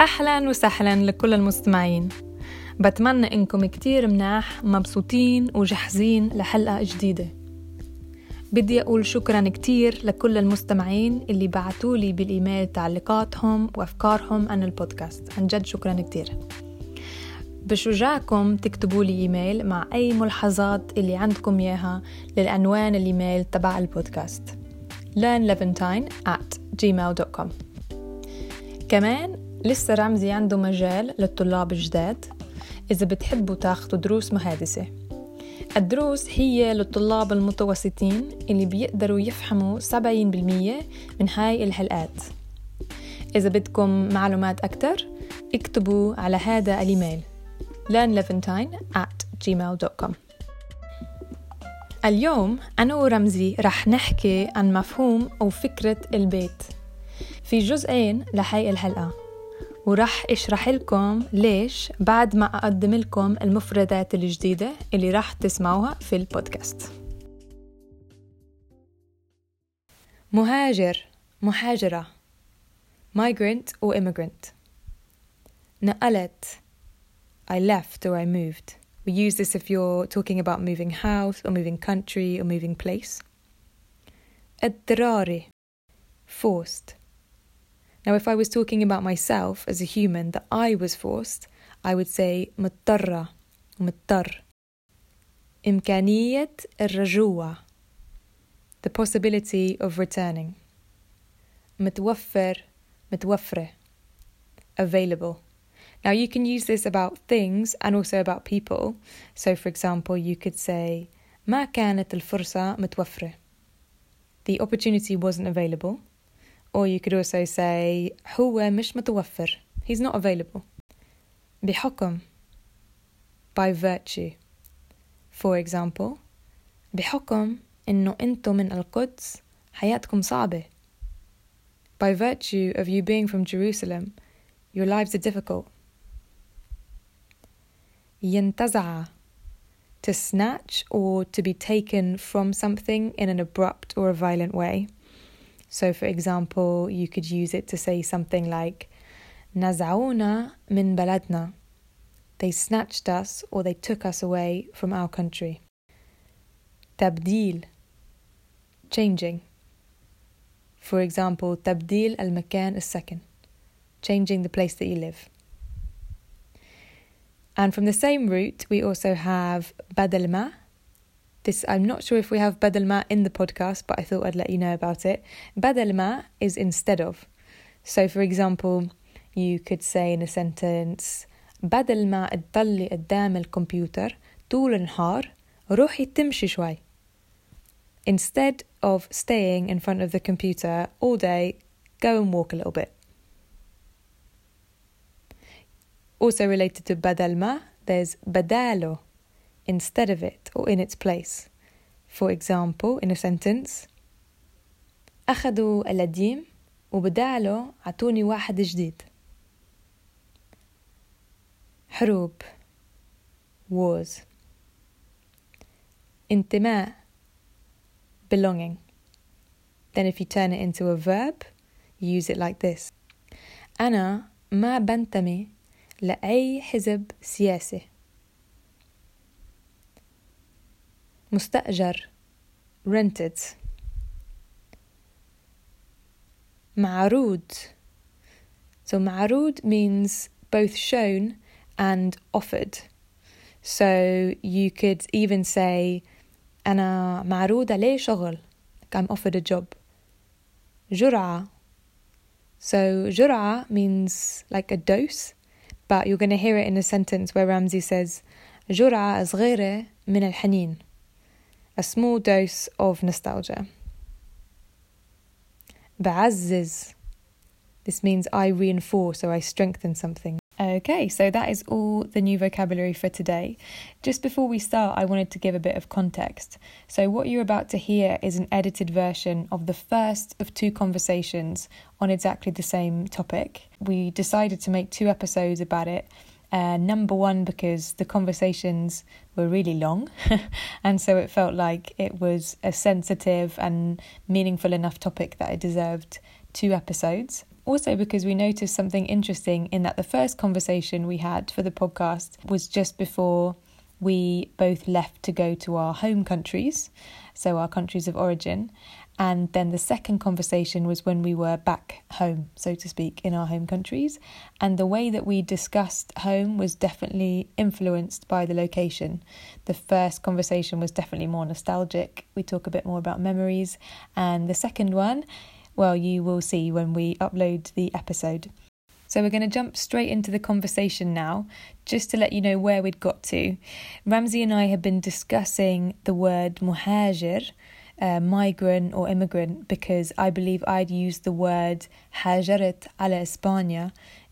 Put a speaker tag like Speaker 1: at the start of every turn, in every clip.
Speaker 1: أهلا وسهلا لكل المستمعين. بتمنى إنكم كتير مناح مبسوطين وجاهزين لحلقة جديدة. بدي أقول شكرا كتير لكل المستمعين اللي بعتولي بالإيميل تعليقاتهم وأفكارهم عن البودكاست. عن جد شكرا كتير. بشجعكم تكتبوا لي إيميل مع أي ملاحظات اللي عندكم إياها للعنوان الإيميل تبع البودكاست. learnlevantine at gmail.com كمان لسه رمزي عنده مجال للطلاب الجداد. إذا بتحبوا تاخدوا دروس محادثة الدروس هي للطلاب المتوسطين اللي بيقدروا يفهموا 70% من هاي الحلقات. إذا بدكم معلومات أكتر اكتبوا على هذا الإيميل learnlevantine at gmail.com اليوم أنا ورمزي رح نحكي عن مفهوم أو فكرة البيت. في جزئين لهي الحلقة. ورح اشرح لكم ليش بعد ما اقدم لكم المفردات الجديدة اللي رح تسمعوها في البودكاست مهاجر مهاجرة migrant و immigrant نقلت I left or I moved we use this if you're talking about moving house or moving country or moving place اضطراري forced Now, if I was talking about myself as a human that I was forced, I would say مضطرة مضطر إمكانية الرجوع the possibility of returning متوفر متوفرة available now you can use this about things and also about people so for example you could say ما كانت الفرصة متوفرة the opportunity wasn't available or you could also say هو مش متوفر he's not available بحكم by virtue for example بحكم إنه أنتم من القدس حياتكم صعبة by virtue of you being from Jerusalem your lives are difficult ينتزع to snatch or to be taken from something in an abrupt or a violent way So, for example, you could use it to say something like, Nazauna min baladna. They snatched us or they took us away from our country. Tabdil. Changing. For example, Tabdil al Makan a second, changing the place that you live. And from the same root, we also have Badalma, this I'm not sure if we have badal in the podcast, but I thought I'd let you know about it. Badal is instead of. So for example, you could say in a sentence بدل ما تضلي قدام الكمبيوتر طول النهار روحي تمشي شوي. Instead of staying in front of the computer all day, go and walk a little bit. Also related to بدل ما, there's بداله instead of it or in its place. For example, in a sentence أخذوا القديم وبداله عطوني واحد جديد حروب wars انتماء belonging then if you turn it into a verb you use it like this أنا ما بنتمي لأي حزب سياسي مستأجر rented معروض so معروض means both shown and offered so you could even say أنا معروض عليه شغل like I'm offered a job جرعة so جرعة means like a dose but you're going to hear it in a sentence where Ramsey says جرعة صغيرة من الحنين a small dose of nostalgia. بعزز. This means I reinforce or I strengthen something. Okay, so that is all the new vocabulary for today. Just before we start, I wanted to give a bit of context. So, what you're about to hear is an edited version of the first of two conversations on exactly the same topic. We decided to make two episodes about it uh, number one, because the conversations were really long, and so it felt like it was a sensitive and meaningful enough topic that it deserved two episodes. also because we noticed something interesting in that the first conversation we had for the podcast was just before we both left to go to our home countries, so our countries of origin. And then the second conversation was when we were back home, so to speak, in our home countries. And the way that we discussed home was definitely influenced by the location. The first conversation was definitely more nostalgic. We talk a bit more about memories. And the second one, well, you will see when we upload the episode. So we're going to jump straight into the conversation now, just to let you know where we'd got to. Ramsey and I have been discussing the word muhajir, uh, migrant or immigrant, because I believe I'd used the word hajarat ala España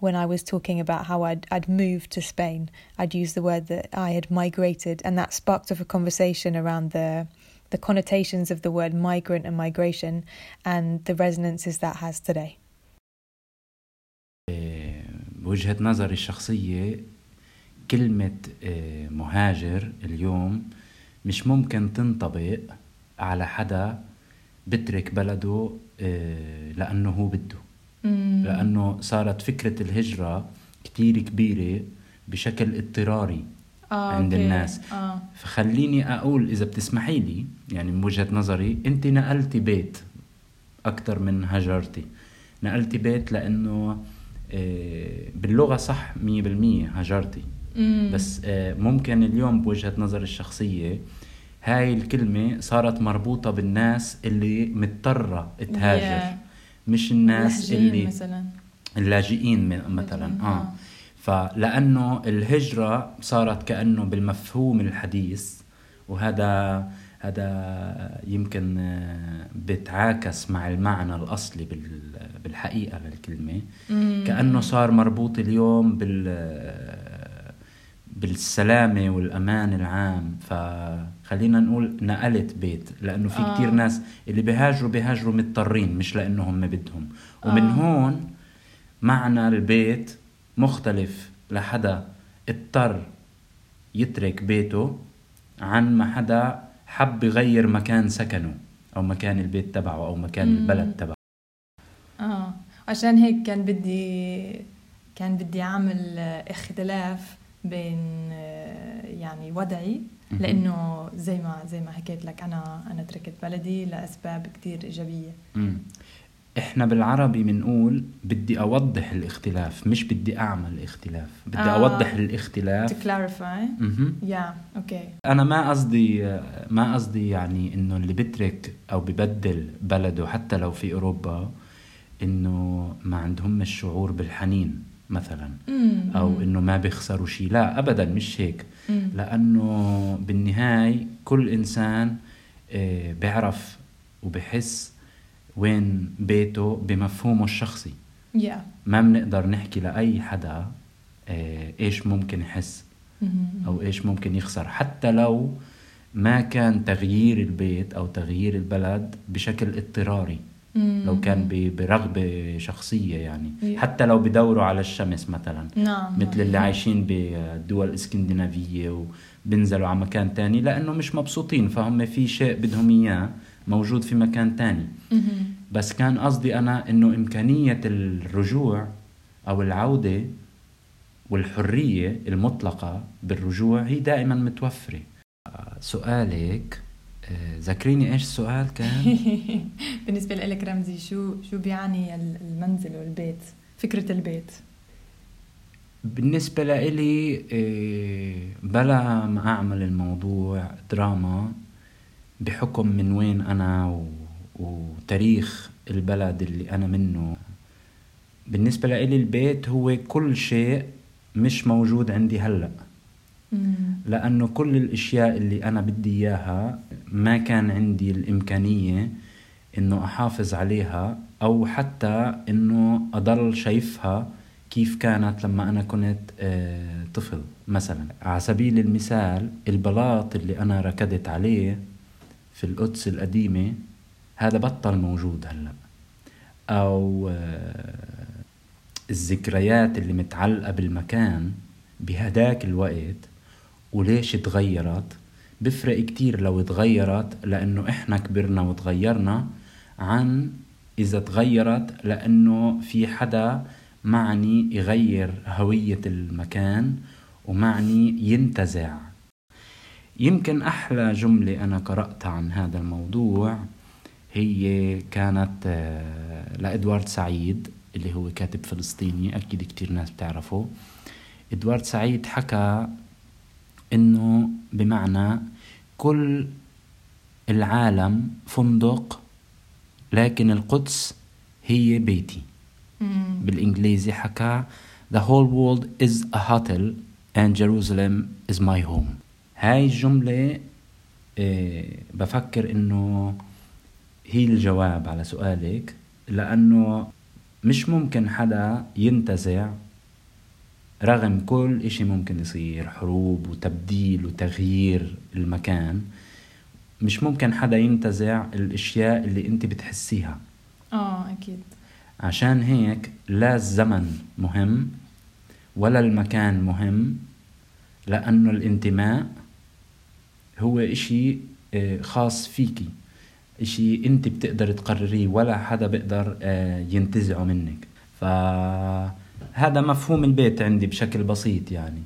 Speaker 1: when I was talking about how I'd, I'd moved to Spain. I'd used the word that I had migrated, and that sparked off a conversation around the the connotations of the word migrant and migration and the resonances that has today.
Speaker 2: بوجهة نظري الشخصية كلمة مهاجر اليوم مش ممكن تنطبق على حدا بترك بلده لأنه هو بده لأنه صارت فكرة الهجرة كتير كبيرة بشكل اضطراري آه، عند أوكي. الناس آه. فخليني أقول إذا بتسمحي لي يعني من وجهة نظري أنت نقلتي بيت أكثر من هجرتي نقلتي بيت لأنه آه، باللغة صح مية بالمية هجرتي مم. بس آه، ممكن اليوم بوجهة نظري الشخصية هاي الكلمة صارت مربوطة بالناس اللي مضطرة تهاجر. مش الناس اللي مثلا اللاجئين مثلا آه, آه. فلأنه الهجرة صارت كأنه بالمفهوم الحديث وهذا هذا يمكن بتعاكس مع المعنى الأصلي بالحقيقة للكلمة كأنه صار مربوط اليوم بال بالسلامة والأمان العام فخلينا نقول نقلت بيت لأنه في آه. كتير ناس اللي بيهاجروا بيهاجروا مضطرين مش لأنه هم بدهم ومن آه. هون معنى البيت مختلف لحدا اضطر يترك بيته عن ما حدا حب يغير مكان سكنه أو مكان البيت تبعه أو مكان مم. البلد تبعه
Speaker 1: آه عشان هيك كان بدي كان بدي أعمل اختلاف بين يعني وضعي لأنه زي ما زي ما حكيت لك أنا أنا تركت بلدي لأسباب كثير إيجابية.
Speaker 2: إحنا بالعربي بنقول بدي أوضح الاختلاف مش بدي أعمل اختلاف بدي آه. أوضح الاختلاف.
Speaker 1: to clarify. يا أوكي
Speaker 2: أنا ما قصدي ما قصدي يعني إنه اللي بترك أو ببدل بلده حتى لو في أوروبا إنه ما عندهم الشعور بالحنين. مثلا. أو إنه ما بيخسروا شيء لا ابدا مش هيك. لأنه بالنهايه كل إنسان آه، بيعرف وبحس وين بيته بمفهومه الشخصي.
Speaker 1: Yeah.
Speaker 2: ما بنقدر نحكي لأي حدا آه، إيش ممكن يحس أو إيش ممكن يخسر. حتى لو ما كان تغيير البيت أو تغيير البلد بشكل اضطراري. لو كان برغبة شخصية يعني. yeah. حتى لو بدوروا على الشمس مثلا.
Speaker 1: نعم.
Speaker 2: مثل اللي عايشين بالدول الاسكندنافية وبنزلوا على مكان تاني لأنه مش مبسوطين. فهم في شيء بدهم إياه موجود في مكان تاني. بس كان قصدي أنا إنه إمكانية الرجوع أو العودة والحرية المطلقة بالرجوع هي دائما متوفرة. سؤالك آه، ذكريني إيش السؤال كان؟
Speaker 1: بالنسبة لك رمزي شو شو بيعني المنزل والبيت؟ فكرة البيت
Speaker 2: بالنسبة لإلي آه، بلا ما أعمل الموضوع دراما بحكم من وين أنا و... وتاريخ البلد اللي أنا منه بالنسبة لإلي البيت هو كل شيء مش موجود عندي هلأ لأنه كل الأشياء اللي أنا بدي إياها ما كان عندي الإمكانية إنه أحافظ عليها أو حتى إنه أضل شايفها كيف كانت لما أنا كنت آه، طفل مثلا. على سبيل المثال البلاط اللي أنا ركضت عليه في القدس القديمة هذا بطل موجود هلأ. أو آه، الذكريات اللي متعلقة بالمكان بهداك الوقت وليش تغيرت؟ بفرق كتير لو تغيرت لأنه إحنا كبرنا وتغيرنا عن إذا تغيرت لأنه في حدا معني يغير هوية المكان ومعني ينتزع. يمكن أحلى جملة أنا قرأتها عن هذا الموضوع هي كانت آه، لإدوارد سعيد اللي هو كاتب فلسطيني أكيد كتير ناس بتعرفه. إدوارد سعيد حكى إنه بمعنى كل العالم فندق لكن القدس هي بيتي. بالإنجليزي حكى The whole world is a hotel and Jerusalem is my home. هاي الجملة آه، بفكر إنه هي الجواب على سؤالك لأنه مش ممكن حدا ينتزع رغم كل إشي ممكن يصير حروب وتبديل وتغيير المكان مش ممكن حدا ينتزع الأشياء اللي أنت بتحسيها.
Speaker 1: آه أكيد.
Speaker 2: عشان هيك لا الزمن مهم ولا المكان مهم لأنه الانتماء هو إشي آه، خاص فيكي إشي أنت بتقدر تقرريه ولا حدا بيقدر آه، ينتزعه منك. فهذا مفهوم البيت عندي بشكل بسيط يعني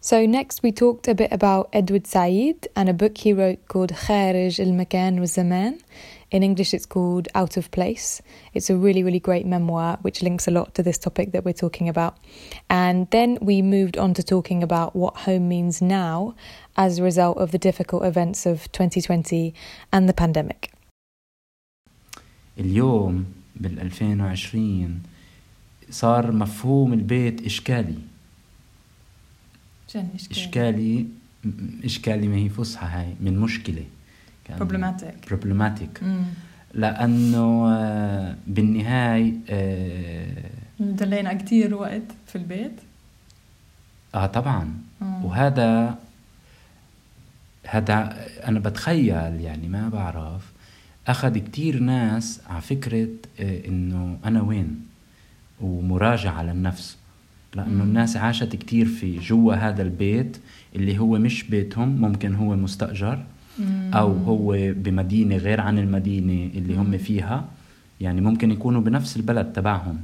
Speaker 1: So next we talked a bit about Edward Said and a book he wrote called خارج المكان والزمان. In English it's called Out of Place. It's a really really great memoir which links a lot to this topic that we're talking about. And then we moved on to talking about what home means now as a result of the difficult events of 2020 and the pandemic.
Speaker 2: اليوم بال 2020 صار مفهوم البيت إشكالي.
Speaker 1: شن إشكالي؟
Speaker 2: إشكالي إشكالي ما هي فصحى هاي من مشكلة.
Speaker 1: problematic.
Speaker 2: بروبلماتيك
Speaker 1: مم.
Speaker 2: لأنه آه، بالنهاية آه،
Speaker 1: دلينا كتير وقت في البيت.
Speaker 2: آه طبعا.
Speaker 1: مم.
Speaker 2: وهذا هذا أنا بتخيل يعني ما بعرف. أخذ كتير ناس على فكرة آه، إنه أنا وين؟ ومراجعة للنفس لأنه
Speaker 1: مم.
Speaker 2: الناس عاشت كتير في جوا هذا البيت اللي هو مش بيتهم ممكن هو مستأجر. أو هو بمدينة غير عن المدينة اللي هم. فيها يعني ممكن يكونوا بنفس البلد تبعهم.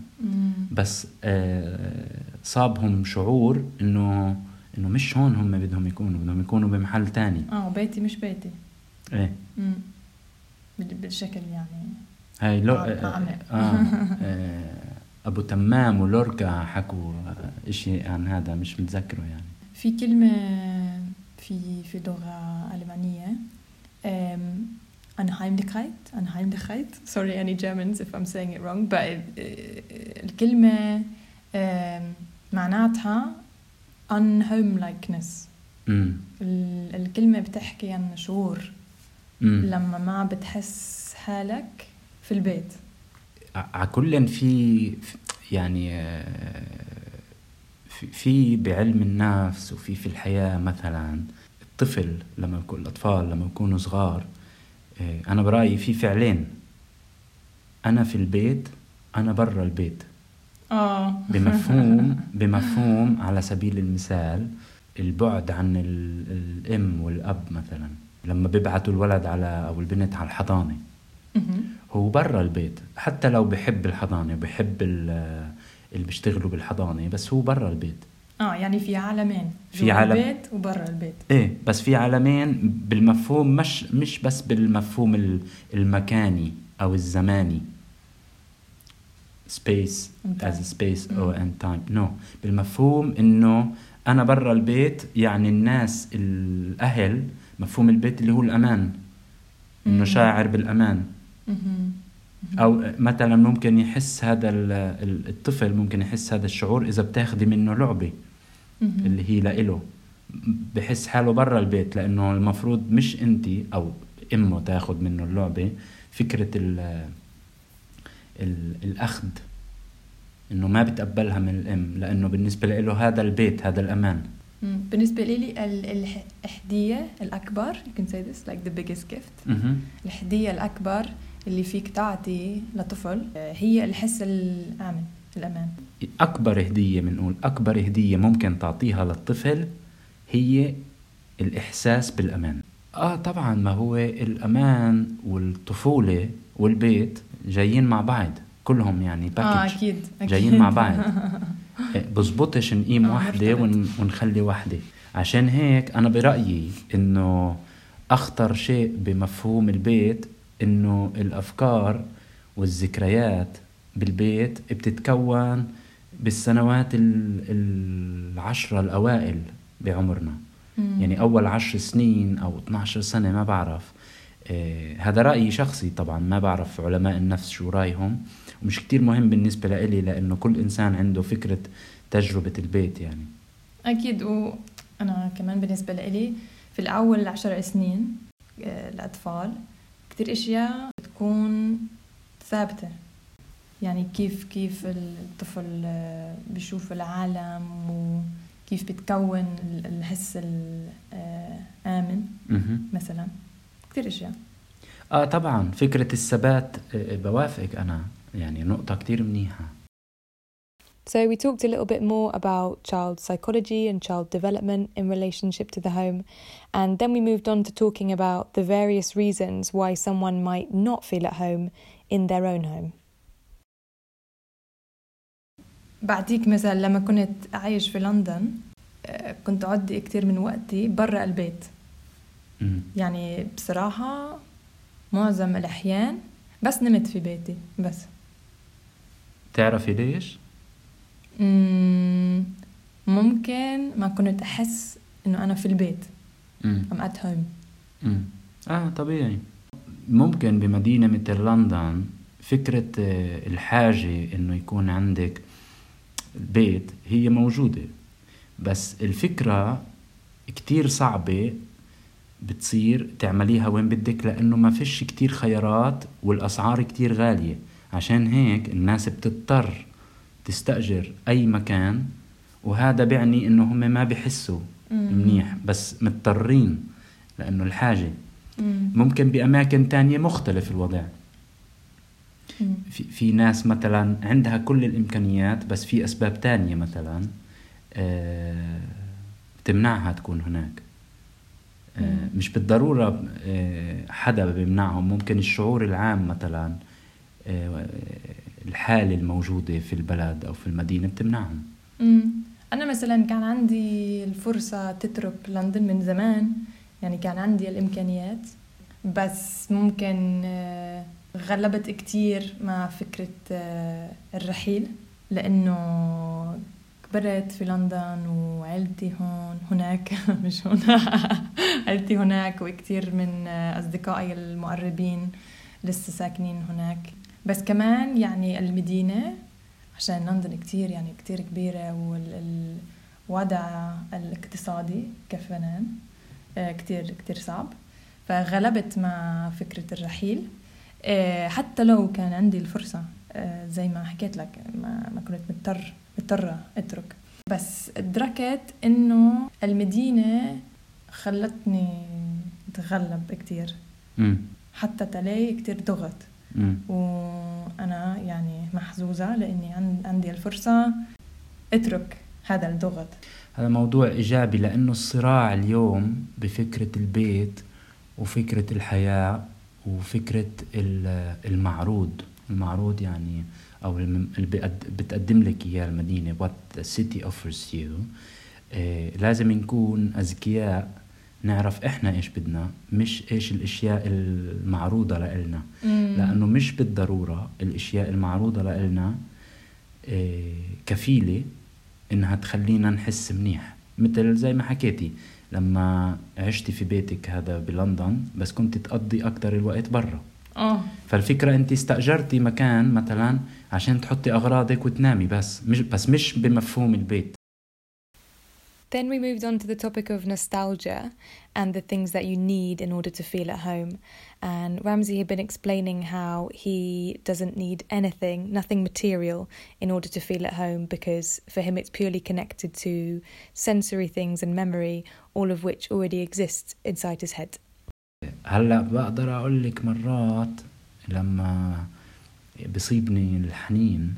Speaker 2: بس آه، صابهم شعور إنه إنه مش هون هم بدهم يكونوا بدهم يكونوا بمحل تاني
Speaker 1: آه بيتي مش بيتي. بال- بالشكل يعني
Speaker 2: هاي لو آه
Speaker 1: عم.
Speaker 2: آه آه أبو تمام ولوركا حكوا إشي عن هذا مش متذكره يعني.
Speaker 1: في كلمة في في اللغة الألمانية um, Unheimlichkeit Unheimlichkeit sorry any Germans if I'm saying it wrong but الكلمة معناتها unhomelikeness. ال- الكلمة بتحكي عن شعور. لما ما بتحس حالك في البيت.
Speaker 2: كل في يعني آه، في- بعلم النفس وفي في الحياة مثلا. الطفل لما يكون الأطفال لما يكونوا صغار آه، أنا برأيي في فعلين. أنا في البيت أنا برا البيت.
Speaker 1: آه.
Speaker 2: بمفهوم بمفهوم على سبيل المثال البعد عن ال- الأم والأب مثلا. لما بيبعتوا الولد على أو البنت على الحضانة. هو برا البيت. حتى لو بحب الحضانة وبحب ال- اللي بيشتغلوا بالحضانة بس هو برا البيت.
Speaker 1: آه يعني في عالمين.
Speaker 2: في عالم-
Speaker 1: البيت وبرا البيت.
Speaker 2: إيه بس في عالمين بالمفهوم مش مش بس بالمفهوم ال- المكاني أو الزماني. A space
Speaker 1: مم.
Speaker 2: or and time. No. بالمفهوم إنه أنا برا البيت يعني الناس الأهل مفهوم البيت اللي هو الأمان.
Speaker 1: إنه.
Speaker 2: شاعر
Speaker 1: بالأمان.
Speaker 2: أو مثلا ممكن يحس هذا ال- ال- الطفل ممكن يحس هذا الشعور إذا بتاخدي منه
Speaker 1: لعبة.
Speaker 2: اللي هي لإله بحس حاله برا البيت لأنه المفروض مش انت أو أمه تاخد منه اللعبة فكرة ال ال الأخذ إنه ما بتقبلها من الأم لأنه بالنسبة له هذا البيت هذا
Speaker 1: الأمان. بالنسبة لي ال- الهدية الأكبر you can say this like the biggest gift. الهدية الأكبر اللي فيك تعطي لطفل آه، هي الحس الآمن الأمان.
Speaker 2: أكبر هدية بنقول أكبر هدية ممكن تعطيها للطفل هي الإحساس بالأمان. آه طبعا ما هو الأمان والطفولة والبيت جايين مع بعض كلهم يعني باكج
Speaker 1: آه أكيد, أكيد.
Speaker 2: جايين مع بعض. إيه، بزبطش نقيم
Speaker 1: آه،
Speaker 2: وحدة
Speaker 1: مرتبط.
Speaker 2: ون... ونخلي وحدة. عشان هيك أنا برأيي إنه أخطر شيء بمفهوم البيت إنه الأفكار والذكريات بالبيت بتتكون بالسنوات ال- العشرة الأوائل بعمرنا.
Speaker 1: مم.
Speaker 2: يعني أول عشر سنين أو 12 سنة ما بعرف. آه هذا رأيي شخصي طبعا ما بعرف علماء النفس شو رأيهم. ومش كتير مهم بالنسبة لإلي لأنه كل إنسان عنده فكرة تجربة البيت يعني.
Speaker 1: أكيد. وأنا كمان بالنسبة لإلي في الأول عشر سنين آه، الأطفال كتير أشياء بتكون ثابتة. يعني كيف كيف الطفل بيشوف العالم وكيف بتكون ال- الحس الآمن. مثلا. كتير أشياء.
Speaker 2: آه طبعا. فكرة الثبات آه، بوافقك أنا. يعني نقطة كتير منيحة.
Speaker 1: So we talked a little bit more about child psychology and child development in relationship to the home, and then we moved on to talking about the various reasons why someone might not feel at home in their own home. بعديك مثلا لما كنت عايش في لندن آه، كنت أقضي كتير من وقتي برا البيت
Speaker 2: مم.
Speaker 1: يعني بصراحة معظم الأحيان بس نمت في بيتي بس
Speaker 2: تعرفي ليش؟
Speaker 1: مم، ممكن ما كنت أحس إنه أنا في البيت. I'm at home.
Speaker 2: مم. آه طبيعي. ممكن بمدينة مثل لندن فكرة آه، الحاجة إنه يكون عندك البيت هي موجودة. بس الفكرة كتير صعبة بتصير تعمليها وين بدك لأنه ما فيش كتير خيارات والأسعار كتير غالية. عشان هيك الناس بتضطر تستأجر أي مكان وهذا بيعني إنه هم ما بيحسوا
Speaker 1: مم.
Speaker 2: منيح بس مضطرين لأنه الحاجة
Speaker 1: مم.
Speaker 2: ممكن بأماكن تانية مختلف الوضع. في, في ناس مثلا عندها كل الإمكانيات بس في أسباب تانية مثلا آه، بتمنعها تكون هناك آه،. مش بالضرورة آه، حدا بيمنعهم ممكن الشعور العام مثلا آه، الحالة الموجودة في البلد أو في المدينة بتمنعهم
Speaker 1: مم. أنا مثلا كان عندي الفرصة تترك لندن من زمان يعني كان عندي الإمكانيات بس ممكن آه، غلبت كتير مع فكرة آه، الرحيل لأنه كبرت في لندن وعيلتي هون هناك مش هنا عيلتي هناك وكتير من آه، أصدقائي المقربين لسه ساكنين هناك بس كمان يعني المدينة عشان لندن كتير يعني كتير كبيرة والوضع الاقتصادي كفنان آه، كتير كتير صعب. فغلبت مع فكرة الرحيل. آه، حتى لو كان عندي الفرصة آه، زي ما حكيت لك ما, ما كنت مضطر مضطرة أترك. بس ادركت إنه المدينة خلتني أتغلب كتير. حتى تلاقي كتير ضغط.
Speaker 2: مم.
Speaker 1: وأنا يعني محظوظة لأني عن- عندي الفرصة أترك هذا الضغط.
Speaker 2: هذا موضوع إيجابي لأنه الصراع اليوم بفكرة البيت وفكرة الحياة وفكرة ال- المعروض. المعروض يعني أو الم- اللي بتقدم لك إياه المدينة what the city offers you. آه، لازم نكون أذكياء نعرف إحنا إيش بدنا مش إيش الأشياء المعروضة لإلنا. لأنه مش بالضرورة الأشياء المعروضة لإلنا آه، كفيلة إنها تخلينا نحس منيح. مثل زي ما حكيتي لما عشتي في بيتك هذا بلندن بس كنت تقضي أكتر الوقت برا.
Speaker 1: آه.
Speaker 2: فالفكرة أنت استأجرتي مكان مثلا عشان تحطي أغراضك وتنامي بس مش بس مش بمفهوم البيت.
Speaker 1: Then we moved on to the topic of nostalgia and the things that you need in order to feel at home. And Ramsey had been explaining how he doesn't need anything, nothing material, in order to feel at home because for him it's purely connected to sensory things and memory, all of which already exists inside his head.
Speaker 2: هلا بقدر أقول لك مرات لما بصيبني الحنين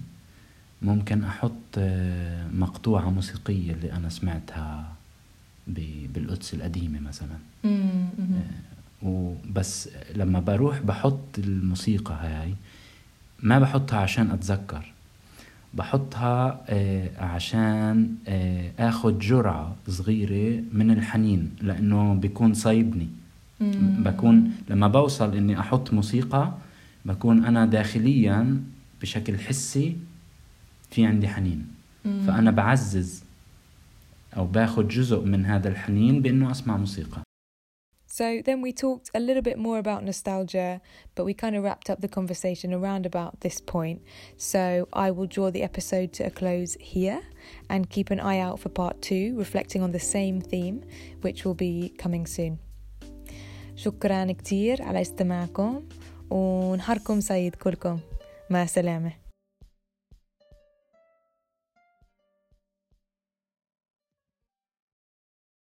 Speaker 2: ممكن أحط آه، مقطوعة موسيقية اللي أنا سمعتها بالقدس القديمة مثلا. وبس لما بروح بحط الموسيقى هاي ما بحطها عشان أتذكر. بحطها آه، عشان آه، آخذ جرعة صغيرة من الحنين لأنه بيكون صايبني. بكون لما بوصل إني أحط موسيقى بكون أنا داخليا بشكل حسي في عندي حنين فانا بعزز او باخذ جزء من هذا الحنين بانه اسمع موسيقى
Speaker 1: So then we talked a little bit more about nostalgia, but we kind of wrapped up the conversation around about this point. So I will draw the episode to a close here and keep an eye out for part two, reflecting on the same theme, which will be coming soon. شكرا كتير على استماعكم ونهاركم سعيد كلكم مع السلامه